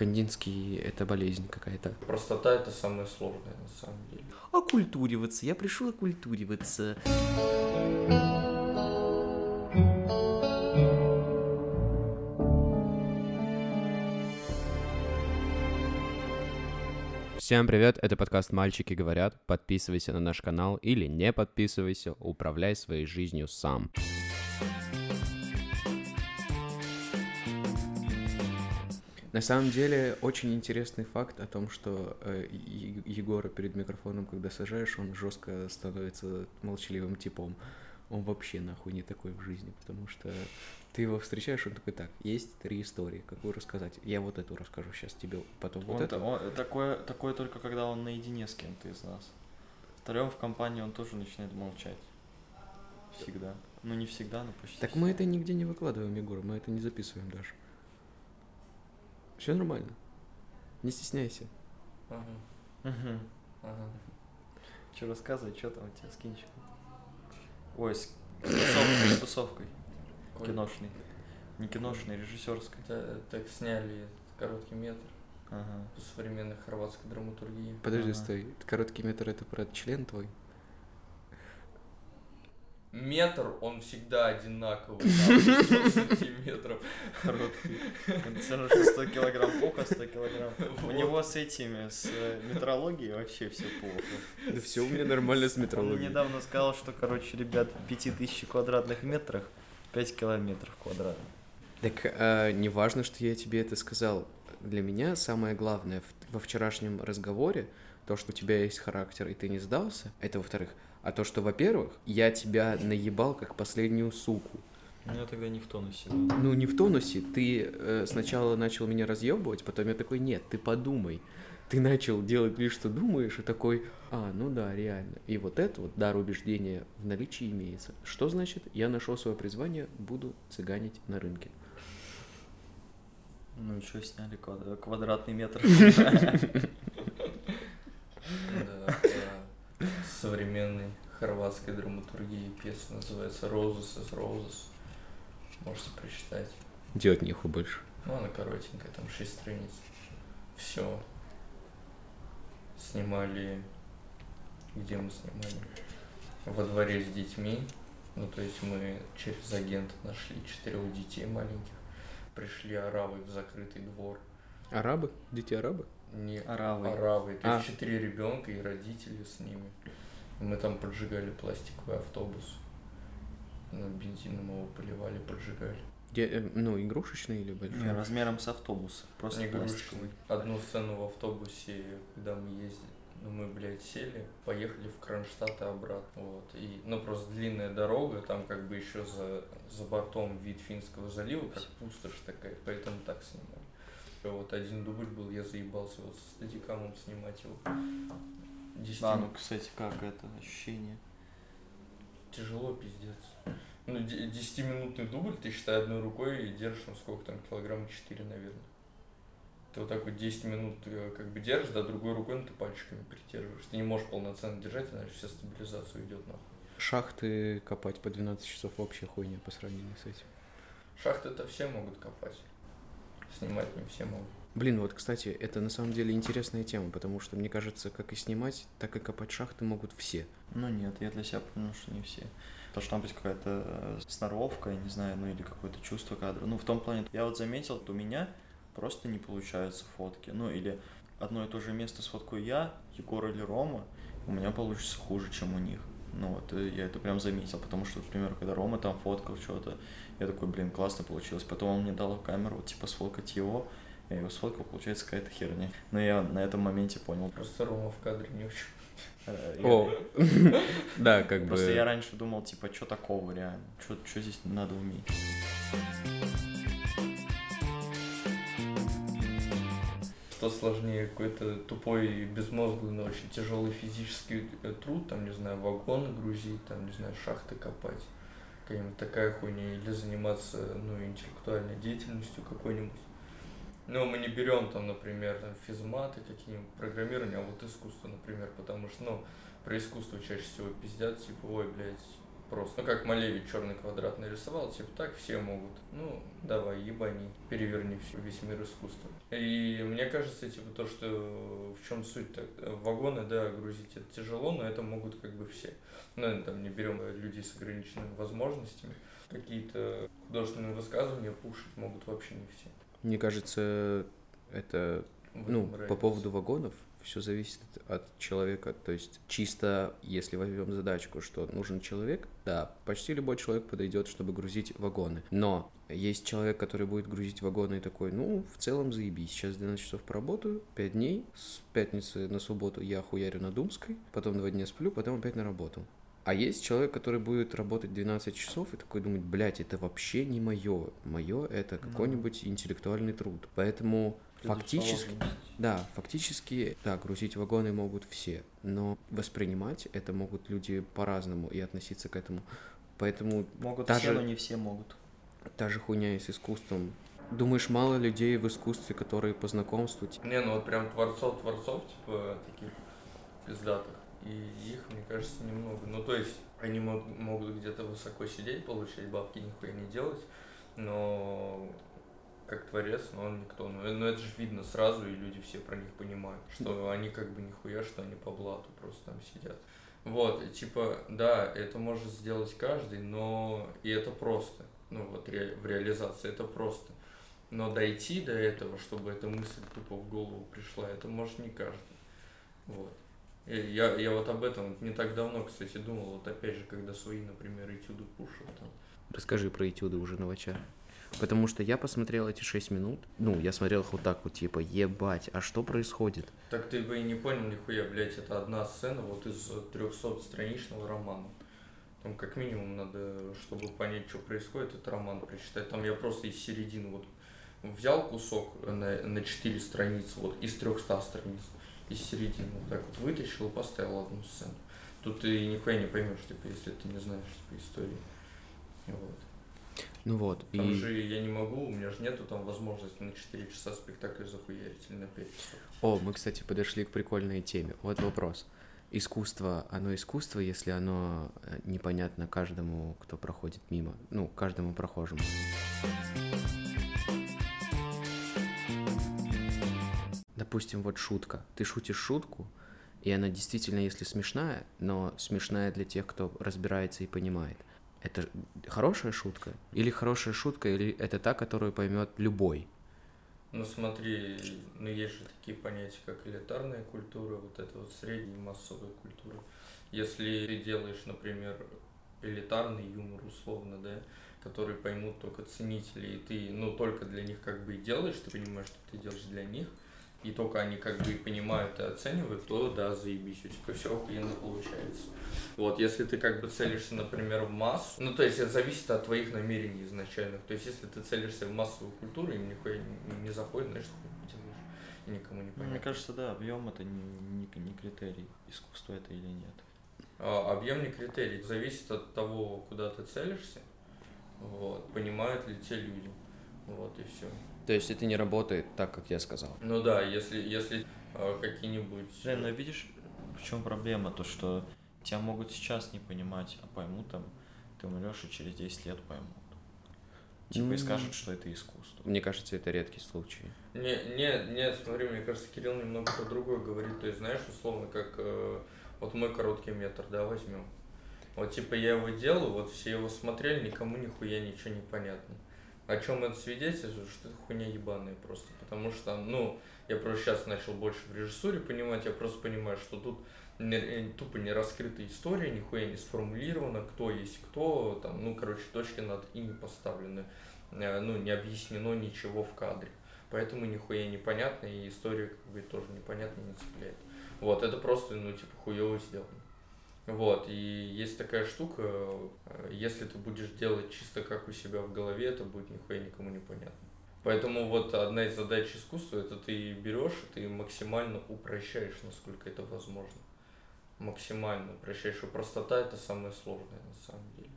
Кандинский — это болезнь какая-то. Простота — это самое сложное, на самом деле. Окультуриваться. Я пришел окультуриваться. Всем привет, это подкаст «Мальчики говорят». Подписывайся на наш канал или не подписывайся, управляй своей жизнью сам. На самом деле, очень интересный факт о том, что э, Егора перед микрофоном, когда сажаешь, он жестко становится молчаливым типом. Он вообще нахуй не такой в жизни, потому что ты его встречаешь, он такой, так, есть три истории, какую рассказать? Я вот эту расскажу сейчас тебе, потом вот Он эту. он- такое, такое только когда он наедине с кем-то из нас. Вторым в компании он тоже начинает молчать. Всегда. Ну не всегда, но почти. Так мы это нигде не выкладываем, Егор, мы это не записываем даже. Все нормально. Не стесняйся. Ага, Угу. ага. Че рассказывай, что там у тебя с кинчиком? Ой, с тусовкой, с тусовкой. Коль, Киношной. Не киношной, режиссерской. та- Так сняли короткий метр Ага. по современной хорватской драматургии. Подожди, Ага. стой. Короткий метр это про член твой? Метр, он всегда одинаковый, там, 100 сантиметров. Всё равно, что 100 килограмм плохо, 100 килограмм. У него с этими, с э, метрологией вообще все плохо. Да все у меня нормально с Он метрологией. недавно сказал, что, короче, ребят, в 5000 квадратных метрах 5 километров квадратных. Так а, не важно, что я тебе это сказал. Для меня самое главное в- во вчерашнем разговоре, то, что у тебя есть характер и ты не сдался, это во-вторых. А то, что, во-первых, я тебя наебал как последнюю суку. Ну, я тогда не в тонусе. был. Ну, не в тонусе. Ты э, сначала начал меня разъебывать, потом я такой, нет, ты подумай. Ты начал делать лишь, что думаешь, и такой, а, ну да, реально. И вот это вот дар убеждения в наличии имеется. Что значит, я нашел свое призвание, буду цыганить на рынке. Ну что, сняли квад- квадратный метр? Да, современной хорватской драматургии пьеса называется «Roses is Roses». Можете прочитать. Делать нехуй больше. Ну, она коротенькая, там 6 страниц. Все. Снимали... Где мы снимали? Во дворе с детьми. Ну, то есть мы через агента нашли четырех детей маленьких. Пришли оравой в закрытый двор. Арабы? Дети арабы? Не Аравы. оравой. То есть А. четыре ребенка и родители с ними. Мы там поджигали пластиковый автобус. Ну, бензином его поливали, поджигали. Де- э, ну, игрушечные или большие? Не, размером с автобус. Просто игрушечный. Одну сцену в автобусе, когда мы ездили, ну мы, блядь, сели, поехали в Кронштадт и обратно. Вот. И, ну, просто длинная дорога, там как бы еще за, за бортом вид Финского залива, как пустошь такая, поэтому так снимали. И Вот один дубль был, я заебался вот со стадикамом снимать его. 10 Да, ну, кстати, как это ощущение? Тяжело, пиздец. Ну, де- 10-минутный дубль ты, считай, одной рукой и держишь, ну, сколько там, килограмма 4, наверное. Ты вот так вот 10 минут э, как бы держишь, да, другой рукой, ну, ты пальчиками придерживаешь. Ты не можешь полноценно держать, иначе вся стабилизация уйдет нахуй. Шахты копать по 12 часов вообще хуйня по сравнению с этим. Шахты-то все могут копать. Снимать не все могут. Блин, вот, кстати, это на самом деле интересная тема, потому что, мне кажется, как и снимать, так и копать шахты могут все. Ну нет, я для себя понял, что не все. Должна быть какая-то э, сноровка, я не знаю, ну или какое-то чувство кадра. Ну, в том плане, я вот заметил, что у меня просто не получаются фотки. Ну, или одно и то же место сфоткаю я, Егор или Рома, у меня получится хуже, чем у них. Ну вот, я это прям заметил, потому что, например, когда Рома там фоткал что-то, я такой, блин, классно получилось. Потом он мне дал камеру, вот, типа, сфоткать его, я его сфоткал, получается какая-то херня. Но я на этом моменте понял. Просто Рома в кадре не очень. э, О, да, как Просто бы... я раньше думал, типа, что такого реально? Что здесь надо уметь? Что сложнее, какой-то тупой, безмозглый, но очень тяжелый физический э, труд, там, не знаю, вагоны грузить, там, не знаю, шахты копать, какая-нибудь такая хуйня, или заниматься, ну, интеллектуальной деятельностью какой-нибудь. Ну, мы не берем там, например, там, физматы, какие-нибудь программирование, а вот искусство, например, потому что, ну, про искусство чаще всего пиздят, типа, ой, блядь, просто. Ну, как Малевич черный квадрат нарисовал, типа так все могут. Ну, давай, ебани, переверни все, весь мир искусства. И мне кажется, типа то, что в чем суть так вагоны, да, грузить это тяжело, но это могут как бы все. Ну, там не берем людей с ограниченными возможностями. Какие-то художественные высказывания пушить могут вообще не все. Мне кажется, это, ну, по поводу вагонов, все зависит от человека. То есть чисто, если возьмем задачку, что нужен человек, да, почти любой человек подойдет, чтобы грузить вагоны. Но есть человек, который будет грузить вагоны и такой, ну, в целом заебись, сейчас 12 часов поработаю, 5 дней, с пятницы на субботу я хуярю на Думской, потом 2 дня сплю, потом опять на работу. А есть человек, который будет работать 12 часов и такой думать, блядь, это вообще не мое. Мое это ну. какой-нибудь интеллектуальный труд. Поэтому фактически, да, фактически, да, грузить вагоны могут все, но воспринимать это могут люди по-разному и относиться к этому. Поэтому могут та все, же, но не все могут. Та же хуйня и с искусством. Думаешь, мало людей в искусстве, которые по знакомству? Не, ну вот прям творцов-творцов, типа, таких пиздатых и их, мне кажется, немного. Ну, то есть, они мог, могут где-то высоко сидеть, получать бабки, нихуя не делать, но как творец, но он никто. Но, но это же видно сразу, и люди все про них понимают, что они как бы нихуя, что они по блату просто там сидят. Вот, типа, да, это может сделать каждый, но и это просто. Ну вот ре, в реализации это просто. Но дойти до этого, чтобы эта мысль тупо в голову пришла, это может не каждый. Вот. Я, я вот об этом не так давно, кстати, думал, вот опять же, когда свои, например, этюды пушил там. Расскажи про этюды уже новача. Потому что я посмотрел эти шесть минут, ну, я смотрел их вот так вот, типа, ебать, а что происходит? Так ты бы и не понял нихуя, блядь, это одна сцена вот из 300-страничного романа. Там как минимум надо, чтобы понять, что происходит, этот роман прочитать. Там я просто из середины вот взял кусок на, на 4 страницы, вот из 300 страниц из середины вот так вот вытащил и поставил одну сцену. Тут ты нихуя не поймешь, типа, если ты не знаешь типа, истории. Вот. Ну вот. Там и... же я не могу, у меня же нету там возможности на 4 часа спектакля захуярить или на 5 часов. О, мы, кстати, подошли к прикольной теме. Вот вопрос. Искусство, оно искусство, если оно э, непонятно каждому, кто проходит мимо, ну, каждому прохожему. допустим, вот шутка. Ты шутишь шутку, и она действительно, если смешная, но смешная для тех, кто разбирается и понимает. Это хорошая шутка? Или хорошая шутка, или это та, которую поймет любой? Ну смотри, ну есть же такие понятия, как элитарная культура, вот это вот средняя массовая культура. Если ты делаешь, например, элитарный юмор условно, да, который поймут только ценители, и ты, ну, только для них как бы и делаешь, ты понимаешь, что ты делаешь для них – и только они как бы понимают и оценивают, то да, заебись, у тебя все охуенно получается. Вот, если ты как бы целишься, например, в массу, ну, то есть это зависит от твоих намерений изначальных. То есть если ты целишься в массовую культуру, им нихуя не, не заходит, что ты делаешь, и никому не понятно. Мне кажется, да, объем это не, не, не критерий, искусство это или нет. А, объем не критерий, зависит от того, куда ты целишься, вот, понимают ли те люди, вот, и все. То есть это не работает так, как я сказал. Ну да, если, если э, какие-нибудь... Жень, ну видишь, в чем проблема? То, что тебя могут сейчас не понимать, а поймут там, ты умрешь и через 10 лет поймут. Типа mm-hmm. и скажут, что это искусство. Мне кажется, это редкий случай. Не, не, не, смотри, мне кажется, Кирилл немного про другое говорит. То есть, знаешь, условно, как э, вот мой короткий метр, да, возьмем. Вот типа я его делаю, вот все его смотрели, никому нихуя ничего не понятно. О чем это свидетельствует, что это хуйня ебаная просто. Потому что, ну, я просто сейчас начал больше в режиссуре понимать, я просто понимаю, что тут не, э, тупо не раскрыта история, нихуя не сформулирована, кто есть кто, там, ну, короче, точки над ими поставлены, э, ну, не объяснено ничего в кадре. Поэтому нихуя непонятно, и история как бы тоже непонятно не цепляет. Вот, это просто, ну, типа, хуево сделано. Вот, и есть такая штука, э, если ты будешь делать чисто как у себя в голове, это будет нихуя никому не понятно. Поэтому вот одна из задач искусства, это ты берешь, ты максимально упрощаешь, насколько это возможно. Максимально упрощаешь. И простота это самое сложное на самом деле.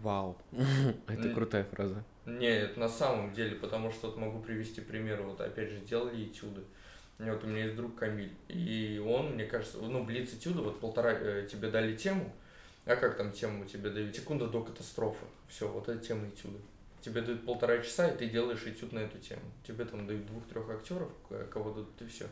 Вау, это крутая фраза. Нет, на самом деле, потому что вот могу привести пример, вот опять же делали этюды. Вот у меня есть друг Камиль, и он, мне кажется, ну, Блиц Этюда, вот полтора, э, тебе дали тему, А как там тему тебе дают? Секунда до катастрофы. Все, вот эта тема этюда. Тебе дают полтора часа, и ты делаешь этюд на эту тему. Тебе там дают двух-трех актеров, кого дадут, и все.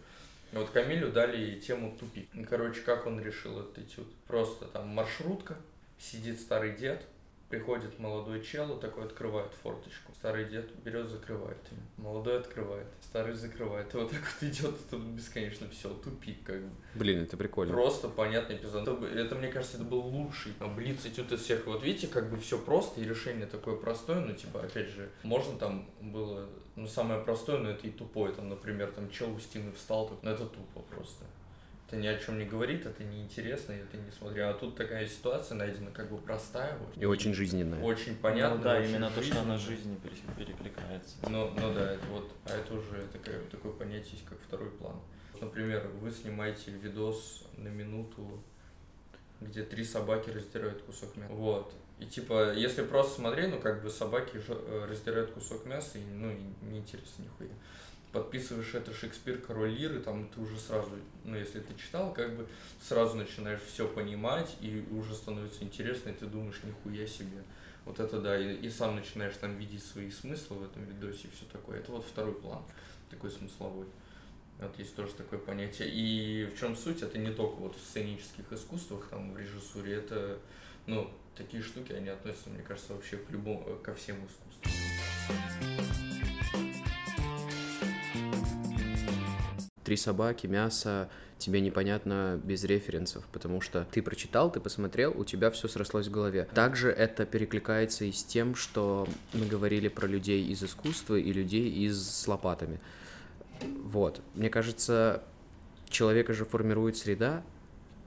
Вот Камилю дали тему тупик. Короче, как он решил этот этюд? Просто там маршрутка, сидит старый дед, Приходит молодой чел, такой открывает форточку. Старый дед берет, закрывает ее. Молодой открывает, старый закрывает. И вот так вот идет, это бесконечно все, тупик как бы. Блин, это прикольно. Просто понятный эпизод. Это, это мне кажется, это был лучший Блиц этюд из всех. Вот видите, как бы все просто, и решение такое простое, но типа, опять же, можно там было, ну самое простое, но это и тупое. Там, например, там чел у стены встал, так, ну это тупо просто это ни о чем не говорит, это неинтересно, это не смотря. А тут такая ситуация найдена как бы простая. И очень жизненная. Очень понятно. Ну, да, именно то, что она жизни перекликается. Ну, ну да, это вот, а это уже такое, такое понятие есть, как второй план. Например, вы снимаете видос на минуту, где три собаки раздирают кусок мяса. Вот. И типа, если просто смотреть, ну как бы собаки э, раздирают кусок мяса, и ну и неинтересно нихуя подписываешь это Шекспир, Король Лиры, там ты уже сразу, ну если ты читал, как бы сразу начинаешь все понимать, и уже становится интересно, и ты думаешь, нихуя себе. Вот это да, и, и сам начинаешь там видеть свои смыслы в этом видосе и все такое. Это вот второй план, такой смысловой. Вот есть тоже такое понятие. И в чем суть? Это не только вот в сценических искусствах, там в режиссуре, это, ну, такие штуки, они относятся, мне кажется, вообще к любому, ко всем искусствам. Три собаки, мясо, тебе непонятно без референсов, потому что ты прочитал, ты посмотрел, у тебя все срослось в голове. Также это перекликается и с тем, что мы говорили про людей из искусства и людей из с лопатами. Вот. Мне кажется, человека же формирует среда,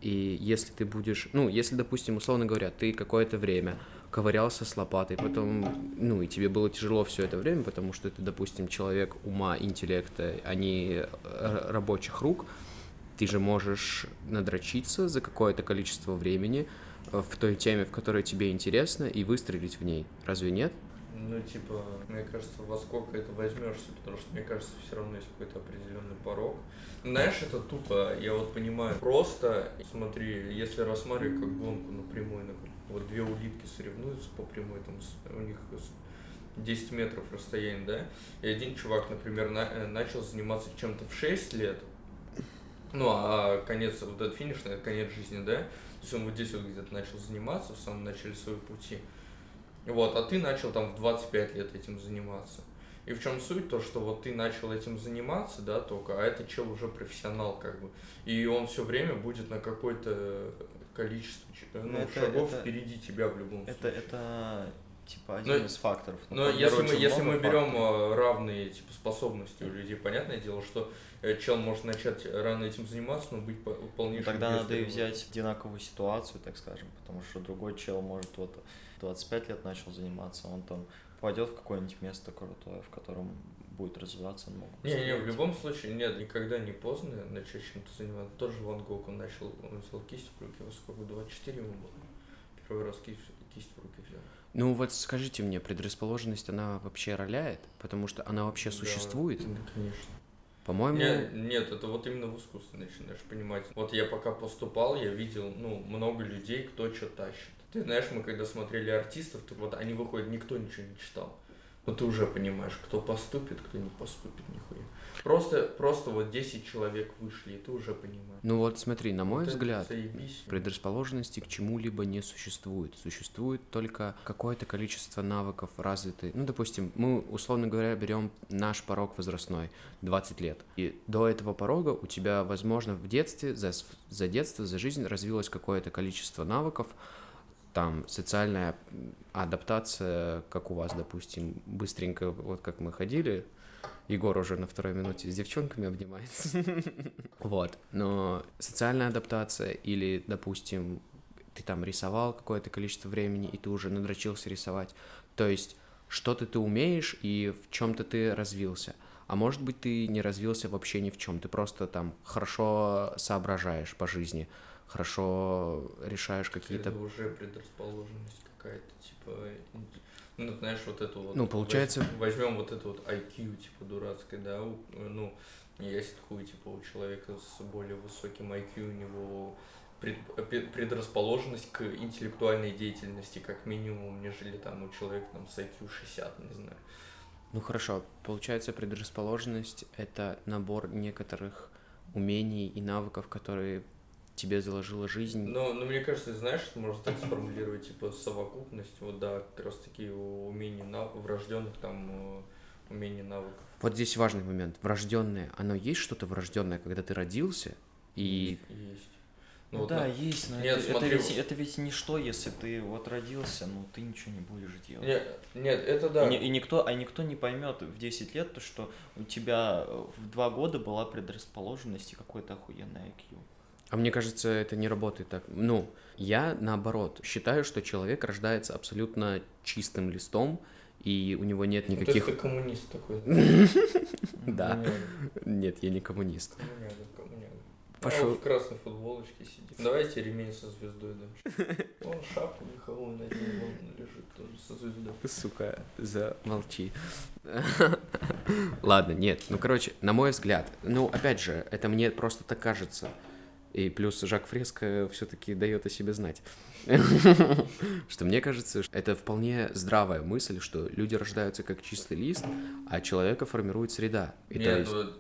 и если ты будешь, ну, если, допустим, условно говоря, ты какое-то время ковырялся с лопатой, потом, ну, и тебе было тяжело все это время, потому что ты, допустим, человек ума, интеллекта, а не э, рабочих рук, ты же можешь надрочиться за какое-то количество времени э, в той теме, в которой тебе интересно, и выстрелить в ней. Разве нет? Ну, типа, мне кажется, во сколько это возьмешься, потому что, мне кажется, все равно есть какой-то определенный порог. Знаешь, это тупо, я вот понимаю, просто, смотри, если рассматривать как гонку напрямую, например, вот две улитки соревнуются по прямой, там у них 10 метров расстояние, да, и один чувак, например, на, э, начал заниматься чем-то в 6 лет, ну, а конец, вот этот финишный, это конец жизни, да, то есть он вот здесь вот где-то начал заниматься в самом начале своего пути, вот, а ты начал там в 25 лет этим заниматься. И в чем суть? То, что вот ты начал этим заниматься, да, только, а это чел уже профессионал, как бы. И он все время будет на какой-то количество э, ну, это, шагов это, впереди тебя в любом это, случае. Это типа один но, из факторов. Но если мы, если мы берем факторов. Э, равные типа способности у людей, понятное дело, что э, чел может начать рано этим заниматься, но быть полнейшим. Ну, тогда надо и взять одинаковую ситуацию, так скажем, потому что другой чел может вот 25 лет начал заниматься, он там пойдет в какое-нибудь место крутое, в котором будет развиваться, он могут. Не, не, в любом случае, нет, никогда не поздно начать чем-то заниматься. Тоже Ван Гог, он начал, он взял кисть в руки, во сколько, 24 ему было. Первый раз кисть, кисть в руки взял. Ну вот скажите мне, предрасположенность, она вообще роляет? Потому что она вообще да, существует? Да, конечно. По-моему... Нет, нет, это вот именно в искусстве начинаешь понимать. Вот я пока поступал, я видел, ну, много людей, кто что тащит. Ты знаешь, мы когда смотрели артистов, то вот они выходят, никто ничего не читал. Но ты уже понимаешь, кто поступит, кто не поступит, нихуя. Просто, просто вот 10 человек вышли, и ты уже понимаешь. Ну вот смотри, на мой вот взгляд, предрасположенности к чему-либо не существует. Существует только какое-то количество навыков развитых. Ну, допустим, мы, условно говоря, берем наш порог возрастной, 20 лет. И до этого порога у тебя, возможно, в детстве, за, за детство, за жизнь развилось какое-то количество навыков, там социальная адаптация, как у вас, допустим, быстренько, вот как мы ходили, Егор уже на второй минуте с девчонками обнимается. Вот, но социальная адаптация или, допустим, ты там рисовал какое-то количество времени, и ты уже надрочился рисовать. То есть что-то ты умеешь, и в чем-то ты развился. А может быть, ты не развился вообще ни в чем, ты просто там хорошо соображаешь по жизни хорошо решаешь какие-то... Это уже предрасположенность какая-то, типа... Ну, знаешь, вот эту вот... Ну, получается... Возьмем вот это вот IQ, типа, дурацкое, да, ну, есть хуй, типа, у человека с более высоким IQ, у него пред- предрасположенность к интеллектуальной деятельности, как минимум, нежели там у человека там с IQ 60, не знаю. Ну хорошо, получается предрасположенность — это набор некоторых умений и навыков, которые тебе заложила жизнь. Но, но мне кажется, знаешь, можно так сформулировать, типа, совокупность, вот, да, как раз таки умений, нав... врожденных там э, умений, навыков. Вот здесь важный момент. Врожденное, оно есть что-то врожденное, когда ты родился, и... Есть. Ну, вот да, на... есть, но нет, это, смотри... это, ведь, это ведь ничто, если ты вот родился, ну ты ничего не будешь делать. Нет, нет это да. И, и никто, а никто не поймет в 10 лет, то, что у тебя в 2 года была предрасположенность и какой-то охуенный IQ. А мне кажется, это не работает так. Ну, я наоборот считаю, что человек рождается абсолютно чистым листом, и у него нет ну, никаких... Ну, ты коммунист такой. Да. Нет, я не коммунист. Пошел. в красной футболочке сидит. Давайте ремень со звездой дам. Он шапку меховую надел, он лежит тоже со звездой. Сука, замолчи. Ладно, нет, ну короче, на мой взгляд, ну опять же, это мне просто так кажется. И плюс Жак Фреско все-таки дает о себе знать. Что мне кажется, это вполне здравая мысль, что люди рождаются как чистый лист, а человека формирует среда. Нет, ну,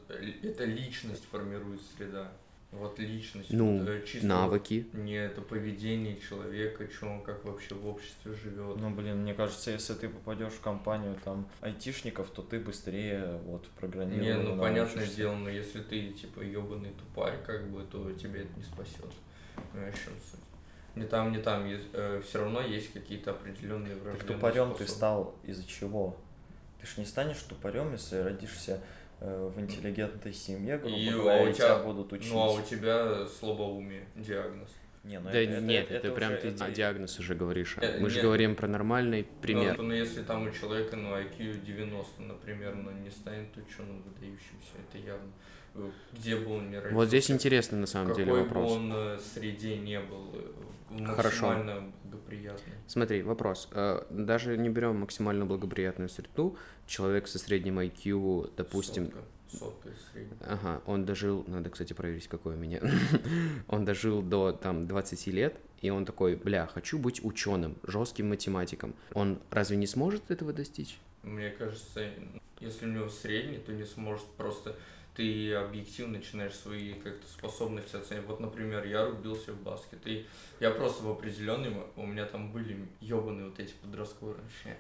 это личность формирует среда. Вот личность, ну, вот, чисто навыки. Вот, не это поведение человека, что он как вообще в обществе живет. Ну, блин, мне кажется, если ты попадешь в компанию там айтишников, то ты быстрее вот программируешь. Не, ну понятное дело, но если ты типа ебаный тупарь, как бы, то тебе это не спасет. Понимаешь, чем суть? Не там, не там, есть, э, все равно есть какие-то определенные врожденные Так тупорем способы. ты стал из-за чего? Ты ж не станешь тупорем, если родишься Э, в интеллигентной семье, грубо и, говоря, а у тебя, будут учить. Ну, а у тебя слабоумие, диагноз. Не, ну да это, нет, это, это, это прям уже, ты это... диагноз уже говоришь. Нет, Мы нет. же говорим про нормальный пример. Ну, ну, если там у человека, ну, IQ 90, например, но не станет ученым выдающимся, это явно. Э, где бы он ни родился. Вот здесь интересный, на самом деле, вопрос. Какой бы он э, среде не был, максимально Хорошо. благоприятный. Смотри, вопрос. Даже не берем максимально благоприятную среду, человек со средним IQ, допустим... Сотка. Сотка. Ага, он дожил, надо, кстати, проверить, какой у меня. он дожил до, там, 20 лет, и он такой, бля, хочу быть ученым, жестким математиком. Он разве не сможет этого достичь? Мне кажется, если у него средний, то не сможет просто ты объективно начинаешь свои как-то способности оценивать. Вот, например, я рубился в баскет, и я просто в определенный, у меня там были ебаные вот эти подростковые раньше,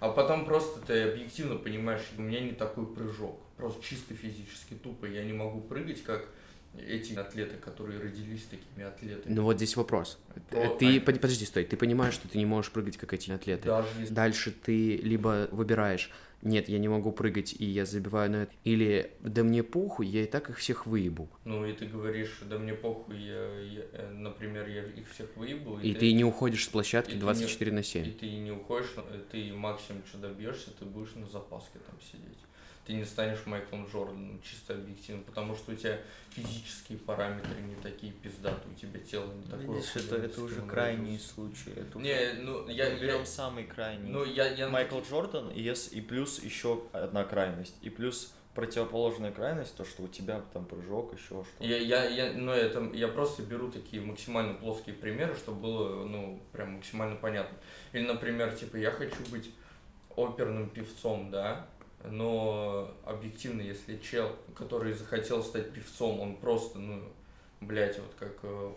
а потом просто ты объективно понимаешь, у меня не такой прыжок, просто чисто физически тупо, я не могу прыгать, как эти атлеты, которые родились такими атлетами. Ну вот здесь вопрос. Про... Ты, подожди, стой, ты понимаешь, что ты не можешь прыгать, как эти атлеты. Даже если... Дальше ты либо выбираешь, нет, я не могу прыгать, и я забиваю на это. Или да мне похуй, я и так их всех выебу. Ну и ты говоришь, да мне похуй, я, я, э, например, я их всех выебу. И, и ты, ты не уходишь с площадки 24 не, на 7. И ты не уходишь, ты максимум, что добьешься, ты будешь на запаске там сидеть ты не станешь Майклом Джорданом, чисто объективно, потому что у тебя физические параметры не такие пиздатые, у тебя тело не такое. Видишь, это, это уже крайние случаи. Это не, ну я берем я... самый крайний. Ну я, я Майкл Джордан и, и плюс еще одна крайность и плюс противоположная крайность, то, что у тебя там прыжок, еще что-то. Я, я, я, ну, это, я просто беру такие максимально плоские примеры, чтобы было, ну, прям максимально понятно. Или, например, типа, я хочу быть оперным певцом, да, но объективно, если чел, который захотел стать певцом, он просто, ну, блядь, вот как, э,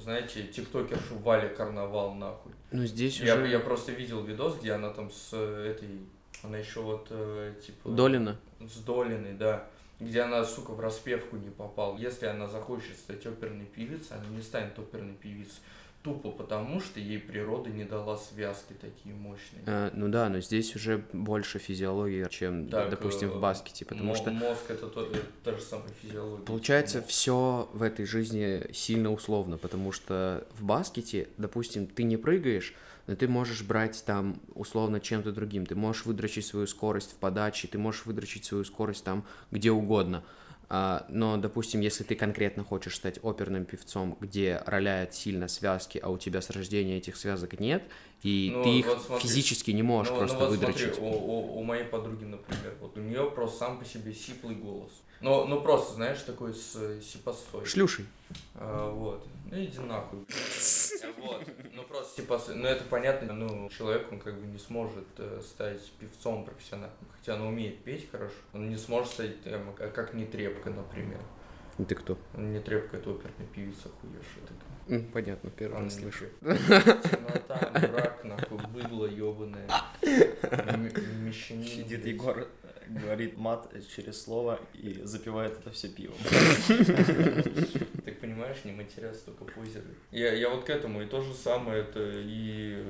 знаете, тиктокершу Вали Карнавал, нахуй. Ну, здесь я, уже... Я просто видел видос, где она там с этой, она еще вот, э, типа... Долина? С Долиной, да. Где она, сука, в распевку не попала. Если она захочет стать оперной певицей, она не станет оперной певицей тупо потому, что ей природа не дала связки такие мощные. А, ну да, но здесь уже больше физиологии, чем, так, допустим, в э, баскете, потому что... Мозг это то, это та же самая физиология. Получается, все в этой жизни сильно условно, потому что в баскете, допустим, ты не прыгаешь, но ты можешь брать там условно чем-то другим, ты можешь выдрочить свою скорость в подаче, ты можешь выдрочить свою скорость там где угодно, но, допустим, если ты конкретно хочешь стать оперным певцом, где роляют сильно связки, а у тебя с рождения этих связок нет, и Ну, ты их вот смотри. физически не можешь Ну, просто ну вот выдрочить. смотри, у, у- у моей подруги, например, вот у нее просто сам по себе сиплый голос. Ну, ну просто, знаешь, такой с сипостой. Шлюшей. А, вот. Ну иди нахуй. Вот. Ну просто типа, с- ну это понятно, ну человек он как бы не сможет э, стать певцом профессиональным, хотя он умеет петь хорошо, он не сможет стать там, как, как Нетребко, например. И ты кто? Нетребко это оперная певица хуевшая такая. М, Понятно, первый раз слышу. Темнота, мрак, нахуй, быдло ебаное. Мещанин. Сидит. Егор, говорит мат через слово и запивает это все пивом. Ты понимаешь, не матерятся, только позеры. Я, я вот к этому, и то же самое, это и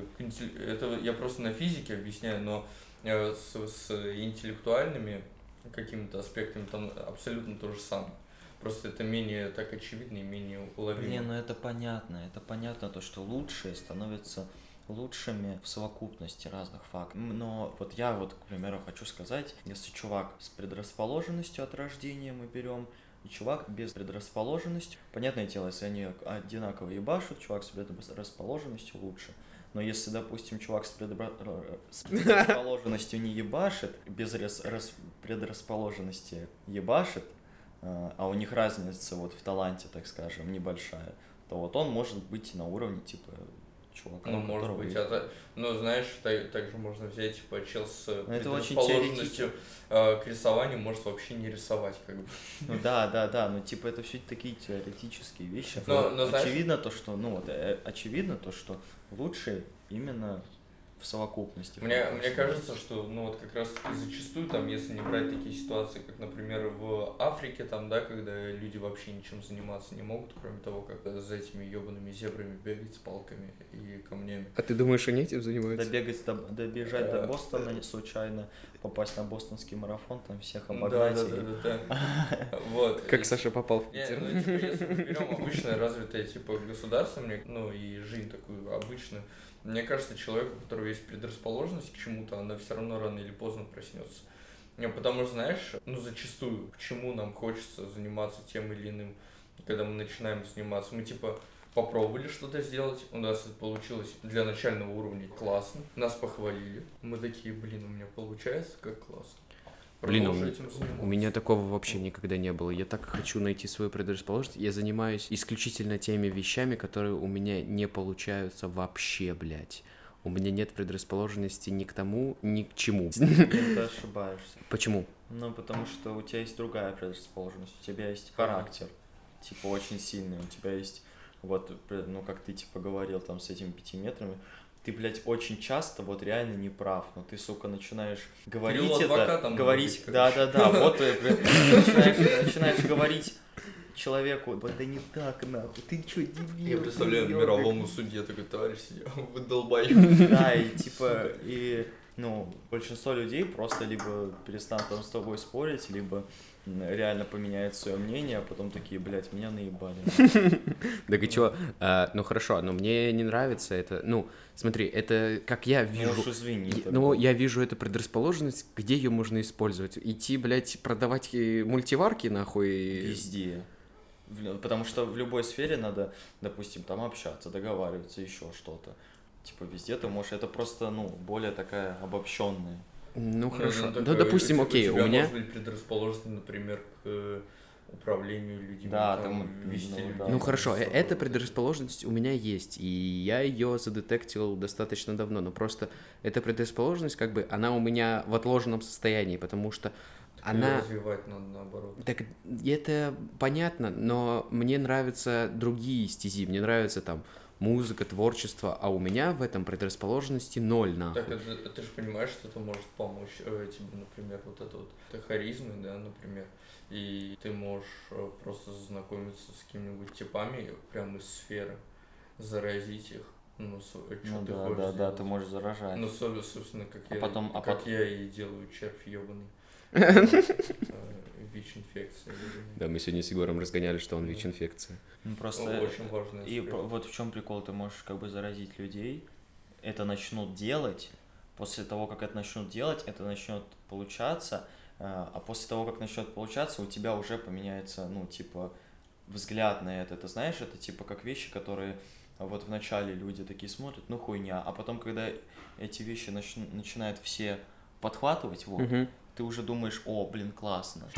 это я просто на физике объясняю, но э, с, с интеллектуальными какими-то аспектами там абсолютно то же самое. Просто это менее так очевидно и менее уловимо. Не, ну это понятно, это понятно, то, что лучшие становятся лучшими в совокупности разных фактов. Но вот я вот, к примеру, хочу сказать, если чувак с предрасположенностью от рождения мы берем, и чувак без предрасположенности, понятное дело, если они одинаково ебашут, чувак с предрасположенностью лучше. Но если, допустим, чувак с, предра- с предрасположенностью не ебашит, без рас- рас- предрасположенности ебашит, а а у них разница вот в таланте, так скажем, небольшая, то вот он может быть на уровне типа чувака. Ну, может быть, есть- это, ну, знаешь, так, также можно взять, типа, чел с Ну, это предрасположенностью э, к рисованию может вообще не рисовать, как бы. Ну да, да, да, ну типа это все такие теоретические вещи. Но- но знаешь- очевидно то, что, ну вот, э, очевидно то, что лучше именно в совокупности. Мне, мне кажется, что, ну вот как раз зачастую, там, если не брать такие ситуации, как, например, в Африке, там, да, когда люди вообще ничем заниматься не могут, кроме того, как за этими ебаными зебрами бегать с палками и камнями. А ты думаешь, они этим занимаются? Добегать до, добежать до Бостона случайно, попасть на бостонский марафон, там всех обогнать. да, да, да, да. Вот. Как Саша попал в Не, Питер? ну, типа, если мы берем обычное развитое, типа, государство, мне, ну, и жизнь такую обычную, мне кажется, человеку, у которого есть предрасположенность к чему-то, она все равно рано или поздно проснется. Ну, Потому что, знаешь, ну, зачастую, почему нам хочется заниматься тем или иным, когда мы начинаем заниматься, мы, типа, попробовали что-то сделать, у нас это получилось для начального уровня классно, нас похвалили, мы такие, блин, у меня получается, как классно. Блин, у, у меня такого вообще никогда не было. Я так хочу найти свою предрасположенность. Я занимаюсь исключительно теми вещами, которые у меня не получаются вообще, блядь. У меня нет предрасположенности ни к тому, ни к чему. Ты ошибаешься. Почему? Ну, потому что у тебя есть другая предрасположенность, у тебя есть характер, типа, очень сильный, у тебя есть, вот, ну, как ты, типа, говорил там с этими пяти метрами, ты, блядь, очень часто вот реально не прав, но ты, сука, начинаешь говорить Кирилл это, говорить, да-да-да, вот, э, блядь, начинаешь, говорить человеку, да не так, нахуй, ты чё, дебил? Я представляю, ты мировому судье такой товарищ сидел, вы долбоёб. да, и типа, и, ну, большинство людей просто либо перестанут там с тобой спорить, либо реально поменяют свое мнение, а потом такие, блядь, меня наебали. Так и чё? А, ну хорошо, но мне не нравится это. Ну, смотри, это как я Ну вижу. извини. Ну, я вижу эту предрасположенность, где ее можно использовать. Идти, блядь, продавать э, мультиварки, нахуй. Везде. Потому что в любой сфере надо, допустим, там общаться, договариваться, еще что-то. Типа везде ты можешь, это просто, ну, более такая обобщенная. Ну, хорошо. Ну, Ну, такой, допустим, у окей, тебя у меня... может быть предрасположенность, например, к управлению людьми, Да, там, там, вести ну, людей. да. Ну хорошо, э, эта предрасположенность у меня есть, и я ее задетектил достаточно давно, но просто эта предрасположенность, как бы, она у меня в отложенном состоянии, потому что Так она... развивать надо наоборот. Так это понятно, но мне нравятся другие стези, мне нравится там музыка, творчество, а у меня в этом предрасположенности ноль, нахуй. Так это, ты же понимаешь, что это может помочь э, тебе, например, вот это вот это харизмы, да, например, и ты можешь э, просто знакомиться с какими-нибудь типами прямо из сферы, заразить их, ну, что Ну ты да, хочешь да, да, сделать. ты можешь заражать. Ну, собственно, собственно, как А я, потом- а как потом- я и делаю червь ебаный. Э, ВИЧ-инфекция. Да, мы сегодня с Егором разгоняли, что он ВИЧ-инфекция. Ну, просто Ну, очень важный И вот в чем прикол, ты можешь как бы заразить людей, это начнут делать, после того, как это начнут делать, это начнет получаться, а, а после того, как начнет получаться, у тебя уже поменяется, ну, типа, взгляд на это. Ты знаешь, это типа как вещи, которые вот вначале люди такие смотрят, ну хуйня, а потом, когда эти вещи нач... начинают все подхватывать, вот, Мгм. ты уже думаешь, о, блин, классно.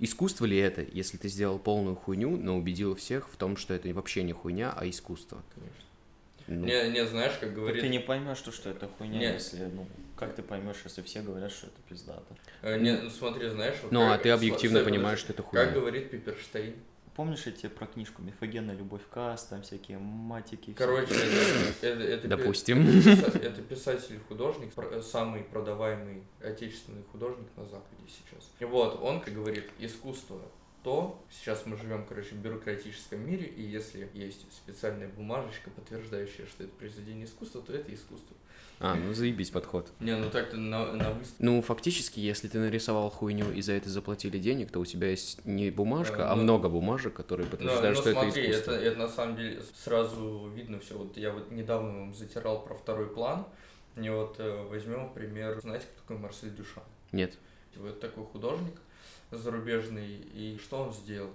Искусство ли это, если ты сделал полную хуйню, но убедил всех в том, что это вообще не хуйня, а искусство? Конечно. Ну, Не, не, знаешь, как говорит... ты не поймешь, что, что это хуйня, Не. если, ну, как ты поймешь, если все говорят, что это пиздато. э, Не, ну смотри, знаешь... вот ну, как- а ты объективно понимаешь, что это хуйня. Как говорит Пиперштейн, Помнишь эти про книжку «Мифогенная любовь Касс», там всякие матики? Короче, это, это, это Допустим. Это, это писатель-художник, э, самый продаваемый отечественный художник на Западе сейчас. И вот, он как говорит, искусство то, сейчас мы живем, короче, в бюрократическом мире, и если есть специальная бумажечка, подтверждающая, что это произведение искусства, то это искусство. А, ну заебись подход. Не, ну так-то на, на выставке. Ну, фактически, если ты нарисовал хуйню и за это заплатили денег, то у тебя есть не бумажка, Да, а ну- много бумажек, которые подтверждают, ну, что смотри, это искусство. это, это на самом деле сразу видно все. Вот я вот недавно вам затирал про второй план. И вот э, возьмем пример, знаете, кто такой Марсель Дюшан? Нет. Вот такой художник зарубежный, и что он сделал?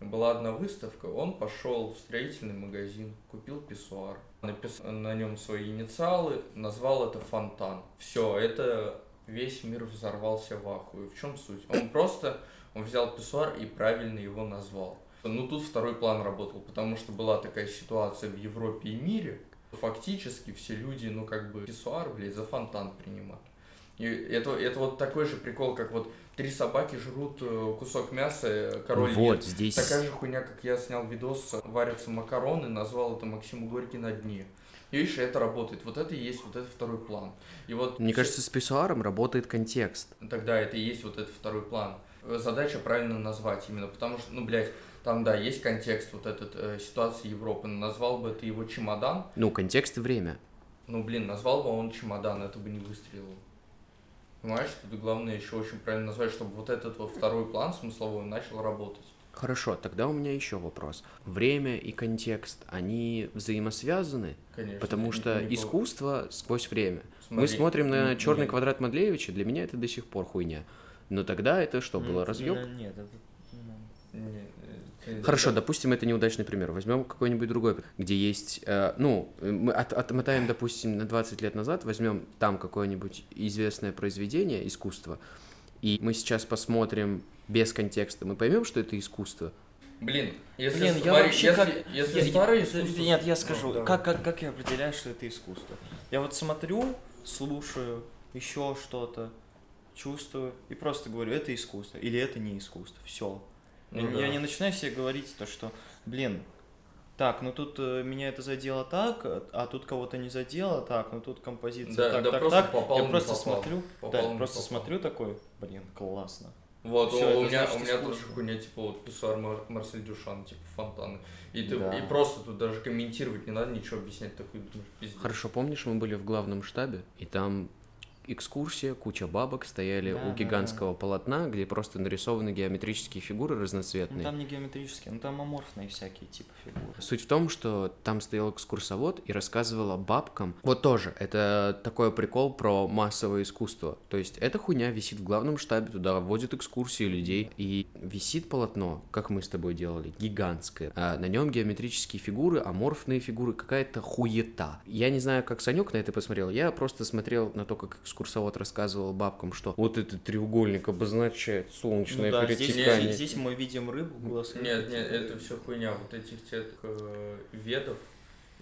Была одна выставка, он пошел в строительный магазин, купил писсуар, написал на нем свои инициалы, назвал это фонтан. Все, это весь мир взорвался в ахуе. В чем суть? Он просто, он взял писсуар и правильно его назвал. Ну тут второй план работал, потому что была такая ситуация в Европе и мире, фактически все люди, ну как бы писсуар, блядь, за фонтан принимают. И это, это вот такой же прикол, как вот три собаки жрут э, кусок мяса, э, король вот, нет. здесь... Такая же хуйня, как я снял видос, варятся макароны, назвал это Максим Горький на дне. И видишь, это работает. Вот это и есть вот этот второй план. И вот Мне кажется, с писсуаром работает контекст. Тогда это и есть вот этот второй план. Э, Задача правильно назвать именно, потому что, ну, блядь, там, да, есть контекст вот этот э, ситуации Европы. Назвал бы ты его чемодан, Ну, контекст и время. ну, блин, назвал бы он чемодан, это бы не выстрелило. Понимаешь, тут главное еще очень правильно назвать, чтобы вот этот вот второй план смысловой начал работать. Хорошо, тогда у меня еще вопрос. Время и контекст, они взаимосвязаны? Конечно. Потому что искусство сквозь время. Мы Смотри, смотрим на м, черный нет. квадрат Мадлеевича, для меня это до сих пор хуйня. Но тогда это что, было разъеб? да, Нет, это... ну, Не, э, Хорошо, это- допустим, это неудачный пример. Возьмем какой-нибудь другой, где есть, э, ну, мы от- отмотаем, допустим, на 20 лет назад, возьмем там какое-нибудь известное произведение искусства, и мы сейчас посмотрим без контекста, мы поймем, что это искусство. Блин, если, Блин, я смотри, вообще если, как... если я- я- старое это- искусство... Нет, я Ну, скажу, давай. как, как, как я определяю, что это искусство? Я вот смотрю, слушаю, еще что-то, чувствую, и просто говорю, это искусство, или это не искусство, все. Ну я, да. я не начинаю себе говорить то, что, блин, так, ну тут э, меня это задело так, а тут кого-то не задело так, ну тут композиция Да, так, да так, так. попал, я просто попал. смотрю, Попал, да, просто попал. смотрю такой, блин, классно. Вот, Всё, у, меня, значит у меня тоже хуйня, типа, вот писсуар Мар- Марсель Дюшан, типа, фонтаны. И, ты, Да. и просто тут даже комментировать не надо, ничего объяснять, такой, думаешь, пиздец. Хорошо, помнишь, мы были в главном штабе, и там экскурсия, куча бабок стояли Да, у да, гигантского полотна, где просто нарисованы геометрические фигуры Ну разноцветные. там не геометрические, ну там аморфные всякие типа фигуры. Суть в том, что там стоял экскурсовод и рассказывала бабкам. Вот тоже, это такой прикол про массовое искусство. То есть эта хуйня висит в главном штабе, туда возят экскурсии людей. И висит полотно, как мы с тобой делали, гигантское. А на нем геометрические фигуры, аморфные фигуры, какая-то хуета. Я не знаю, как Санек на это посмотрел. Я просто смотрел на то, как экскурсовод рассказывал бабкам, что вот этот треугольник обозначает солнечное Ну да, здесь, перетекание. здесь мы видим рыбу, глаз рыбы, Нет, нет, это все хуйня. Вот этих тех э, ведов,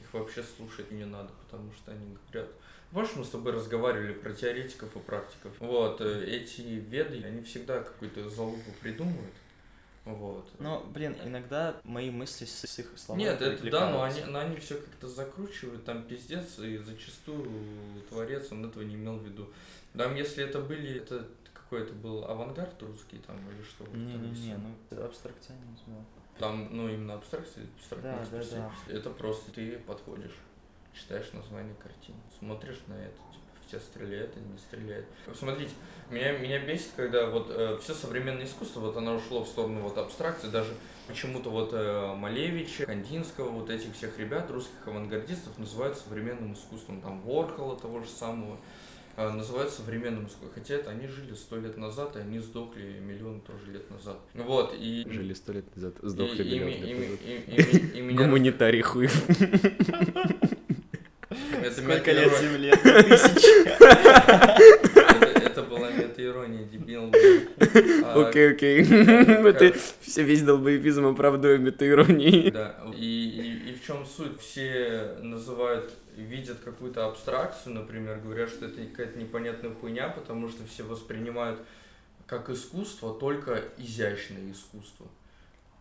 их вообще слушать не надо, потому что они говорят... Помнишь, мы с тобой разговаривали про теоретиков и практиков? Вот, э, эти веды, они всегда какую-то залупу придумывают. Вот. Но, блин, иногда мои мысли с, с их словами Нет, это да, но они, но они все как-то закручивают, там пиздец, и зачастую творец, он этого не имел в виду. Там, если это были, это какой это был авангард русский там или что? вот это Не-не-не, всё. ну абстракционизм. да. Там, ну, именно абстракция, абстрактное Да, да, экспрессия. Это просто ты подходишь, читаешь название картин, смотришь на это, типа, тебя стреляет или не стреляет. Смотрите, меня, меня бесит, когда вот э, все современное искусство, вот оно ушло в сторону вот абстракции, даже почему-то вот э, Малевича, Кандинского, вот этих всех ребят, русских авангардистов, называют современным искусством, там Ворхола того же самого, э, называют современным искусством, хотя это они жили сто лет назад, и они сдохли миллион тоже лет назад. Вот, и... Жили сто лет назад, сдохли и, и, миллион и, лет назад. и, и, и, и меня... Гуманитарий хуй. Это Сколько мета- лет земле? Это, была мета-ирония, дебил. А, Окей, окей. Ты все весь долбоебизм оправдываем метаиронией. Да, и, и, и в чем суть? Все называют, видят какую-то абстракцию, например, говорят, что это какая-то непонятная хуйня, потому что все воспринимают как искусство только изящное искусство.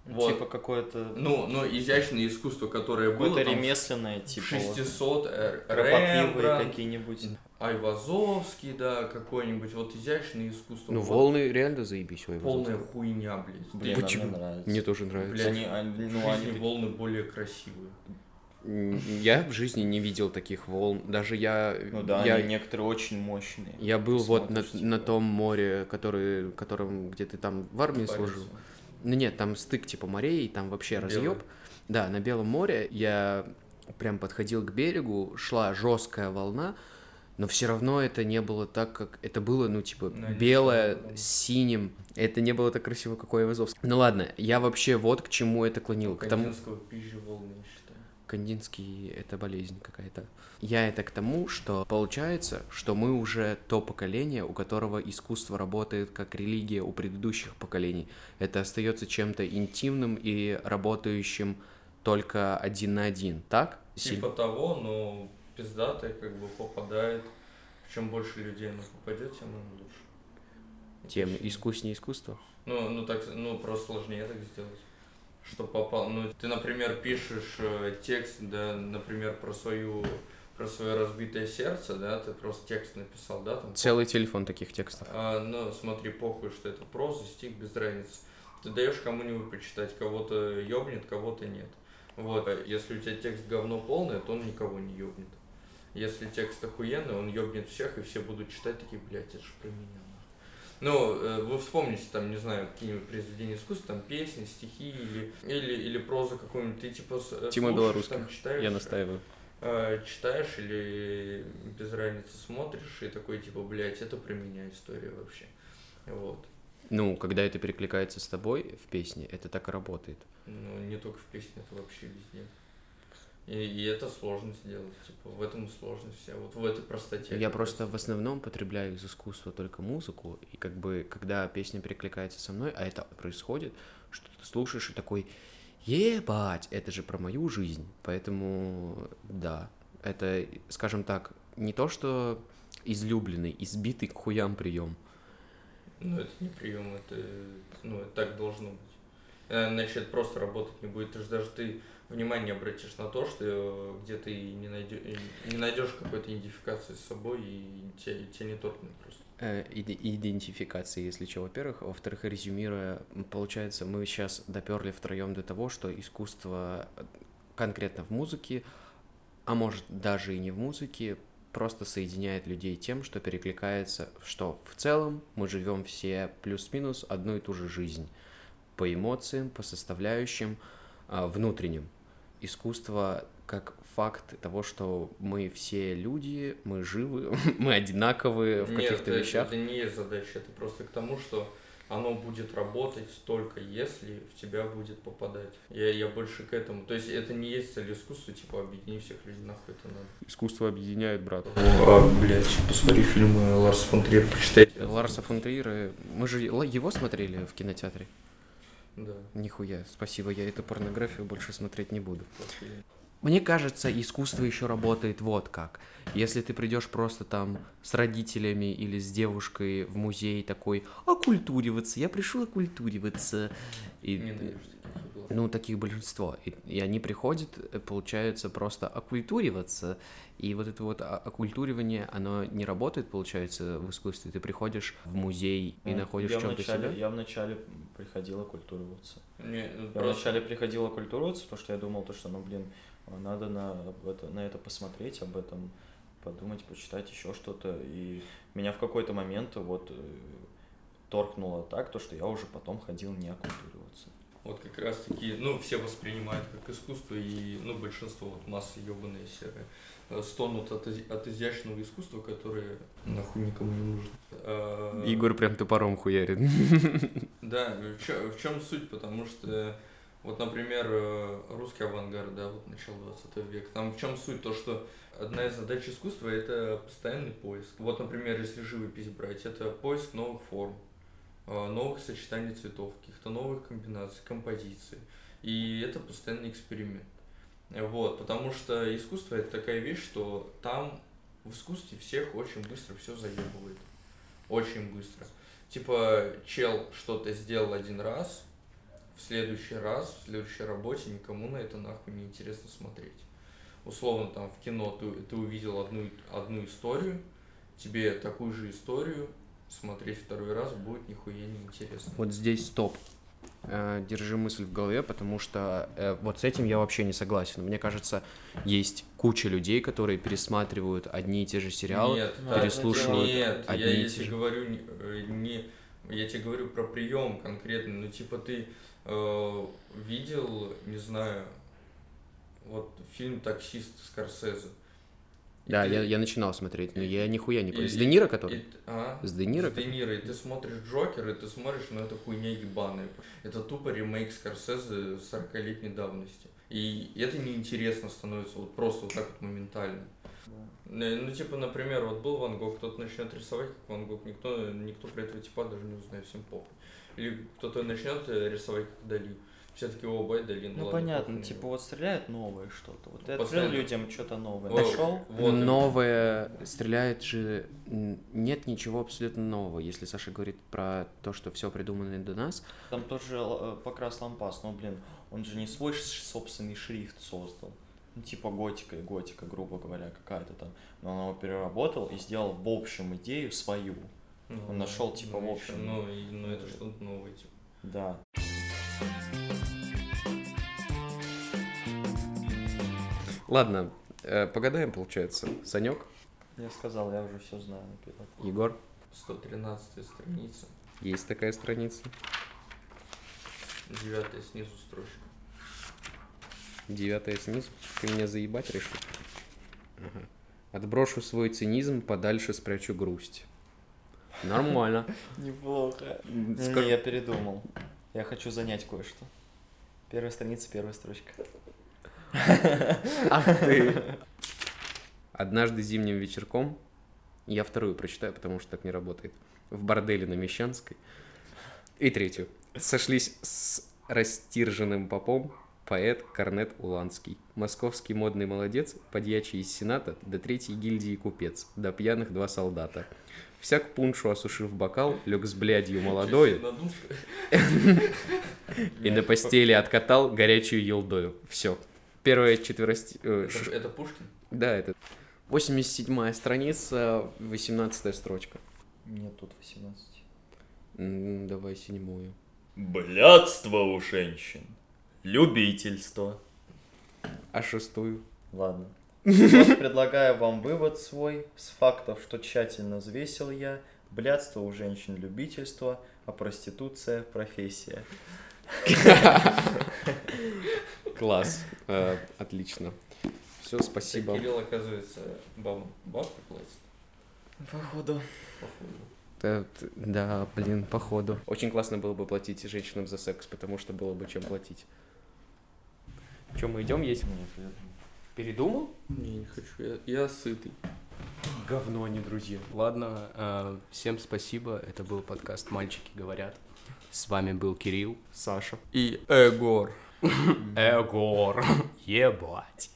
Вот. Типа какое-то... Ну, но изящное искусство, которое было Какое-то ремесленное, типа... вот, 600, э, Рембрандт, какие-нибудь. Айвазовский, да, какой-нибудь, вот изящное искусство. Ну, Вот волны реально заебись. ой, Полная хуйня, блядь. Блин, Почему? мне нравится. Мне тоже нравится. Блядь, Они, они- В ну, жизни они волны более красивые. Я в жизни не видел таких волн. Даже я... Ну да, я, они некоторые очень мощные. я был вот на, Смотришь, на типа, том море, который, которым, где ты там в армии служил. Ну нет, там стык типа морей, там вообще Белое. разъеб. Да, на Белом море я прям подходил к берегу, шла жесткая волна, но все равно это не было так, как это было, ну, типа, Ну, не белое с синим. Это не было так красиво, как у Айвазовского. Ну ладно, я вообще вот к чему это клонил. К тому, пизжи волны. Кандинский — это болезнь какая-то. Я это к тому, что получается, что мы уже то поколение, у которого искусство работает как религия у предыдущих поколений. Это остается чем-то интимным и работающим только один на один, так? Силь- Типа того, но пиздатый как бы попадает. Чем больше людей оно попадет, тем оно лучше. Тем искуснее искусство. Ну, ну так, ну просто сложнее так сделать. Что попал. Ну, ты, например, пишешь э, текст, да, например, про свою про свое разбитое сердце, да, ты просто текст написал, да, там. Целый телефон таких текстов. А, ну, смотри, похуй, что это проза, стих, без разницы. Ты даешь кому-нибудь почитать, кого-то ёбнет, кого-то нет. Вот, а если у тебя текст говно полное, то он никого не ёбнет. Если текст охуенный, он ёбнет всех, и все будут читать такие, блядь, это ж про меня. Нахуй». Ну, э, вы вспомните, там, не знаю, какие-нибудь произведения искусства, там, песни, стихи или, или, или проза какую-нибудь, ты, типа, э, Тима Белорусских. там, читаешь, Я настаиваю. э, читаешь или без разницы смотришь и такой типа, блядь, это про меня история вообще. Вот. Ну, когда это перекликается с тобой в песне, это так и работает. Ну, не только в песне, это вообще везде. И, и это сложно сделать, типа, в этом сложность вся, вот в этой простоте. Я просто в основном потребляю из искусства только музыку, и как бы, когда песня перекликается со мной, а это происходит, что ты слушаешь и такой, ебать, это же про мою жизнь. Поэтому, да, это, скажем так, не то, что излюбленный, избитый к хуям прием. Ну, это не прием, это, ну, это так должно быть. Э, Иначе это просто работать не будет. Ты же даже ты внимание обратишь на то, что э, где ты не найдешь, не найдешь какой-то идентификации с собой, и тебя, тебя не торкнет просто. Э, иде- идентификации, если что, во-первых. Во-вторых, резюмируя, получается, мы сейчас доперли втроем до того, что искусство э, конкретно в музыке, а может даже и не в музыке, просто соединяет людей тем, что перекликается, что в целом мы живем все плюс-минус одну и ту же жизнь по эмоциям, по составляющим, внутренним. Искусство как факт того, что мы все люди, мы живы, мы одинаковые в каких-то это, вещах. это не есть задача, это просто к тому, что оно будет работать только если в тебя будет попадать. Я, я больше к этому. То есть это не есть цель искусства, типа объедини всех людей, нахуй это надо. Искусство объединяет, брат. А, блядь, посмотри фильмы Ларс фон Триер, почитайте. Ларса фон Триера, мы же его смотрели в кинотеатре. Да. Нихуя, спасибо, я эту порнографию больше смотреть не буду. Мне кажется, искусство еще работает вот как. Если ты придешь просто там с родителями или с девушкой в музей такой окультуриваться, я пришел окультуриваться. И, Ненавижу. Ну, таких большинство. И, и они приходят, э, получается, просто окультуриваться. И вот это вот о- окультуривание, оно не работает, получается, в искусстве. Ты приходишь в музей и Ну, находишь я в чем-то вначале, себя. Я вначале приходил окультуриваться. Не, ну, Я просто- вначале приходил окультуриваться, потому что я думал, то, что, ну, блин, надо на, это, на это посмотреть, об этом подумать, почитать еще что-то. И меня в какой-то момент вот э, торкнуло так, то, что я уже потом ходил не оккультуриваться. Вот как раз таки, ну, все воспринимают как искусство, и, ну, большинство, вот масса ебаные серые, э, стонут от, из- от изящного искусства, которое нахуй никому не нужно. А, Егор прям топором хуярит. Да, в, чё- в чем суть? Потому что, вот, например, э, русский авангард, да, вот начало 20 века, там в чем суть? То, что одна из задач искусства – это постоянный поиск. Вот, например, если живопись брать, это поиск новых форм, новых сочетаний цветов, каких-то новых комбинаций, композиций. И это постоянный эксперимент. Вот, потому что искусство это такая вещь, что там в искусстве всех очень быстро все заебывает. Очень быстро. Типа, чел что-то сделал один раз, в следующий раз, в следующей работе никому на это нахуй не интересно смотреть. Условно, там в кино ты, ты увидел одну, одну историю, тебе такую же историю смотреть второй раз будет нихуя не интересно. Вот здесь стоп. Э, Держи мысль в голове, потому что э, вот с этим я вообще не согласен. Мне кажется, есть куча людей, которые пересматривают одни и те же сериалы, Нет, переслушивают Нет, одни я, и я те тебе же. говорю не, э, я тебе говорю про прием конкретный, ну типа ты э, видел, не знаю, вот фильм Таксист Скорсезе. И Да, ты- я, я начинал смотреть, но я нихуя не и- понял. С и- Де Ниро и который? т- а? С Де Ниро? С Де Ниро, и ты смотришь Джокер, и ты смотришь, ну это хуйня ебаная. Это тупо ремейк Скорсезе 40-летней давности. И это неинтересно становится вот просто вот так вот моментально. Ну, ну, типа, например, вот был Ван Гог, кто-то начнет рисовать как Ван Гог, никто, никто про этого типа даже не узнает, всем похуй. Или кто-то начнет э, рисовать как Дали. Все таки о, бай, Дали, ну, Ну понятно, типа него». вот стреляет новое что-то. Вот ты открыл людям что-то новое. О, Нашел? вот, и- Новое стреляет же... Нет ничего абсолютно нового. Если Саша говорит про то, что все придумано до нас, Там тот же э, покрас лампас, но, блин, он же не свой собственный шрифт создал. Ну, типа готика и готика, грубо говоря, какая-то там. Но он его переработал и сделал в общем идею свою. Ну, он нашел, типа, ну, в общем. Ну, и- ну, это что-то новое, типа. Да. Ладно, э, погадаем, получается. Санек, Я сказал, я уже все знаю наперед. Егор, 113 страница, есть такая страница. девятая снизу строчка. Девятая снизу. Ты меня заебать решил? Ага. Отброшу свой цинизм, подальше спрячу грусть. Нормально. Неплохо. Не, Скажи- не, я передумал. Я хочу занять кое-что. Первая страница, первая строчка. Ах ты. Однажды зимним вечерком, я вторую прочитаю, потому что так не работает, в борделе на Мещанской, и третью, сошлись с растирженным попом поэт Корнет Уланский, московский модный молодец, подьячий из Сената, до третьей гильдии купец, до пьяных два солдата. Всяк пуншу осушив бокал, лег с блядью Надумская? и на постели откатал горячую елдою. Все. Первая четверости... э, Это, это Пушкин? Да, это 87 страница, 18 строчка. Нет, тут 18. М, Давай седьмую. Блядство у женщин. Любительство. А шестую? Ладно. Предлагаю вам вывод свой с фактов, что тщательно взвесил я. Блядство у женщин любительство, а проституция профессия. Класс. Э, Отлично. Все, Так спасибо. Кирилл, оказывается, баб, бабки платит, Походу. походу. Да, Да, блин, походу. Очень классно было бы платить женщинам за секс, потому что было бы чем платить. Че, мы идем есть? Передумал? Не, не хочу, я, я сытый. Говно, а не друзья. Ладно, э, всем спасибо. Это был подкаст «Мальчики говорят». С вами был Кирилл. Саша. И Эгор. Эгор. Ебать.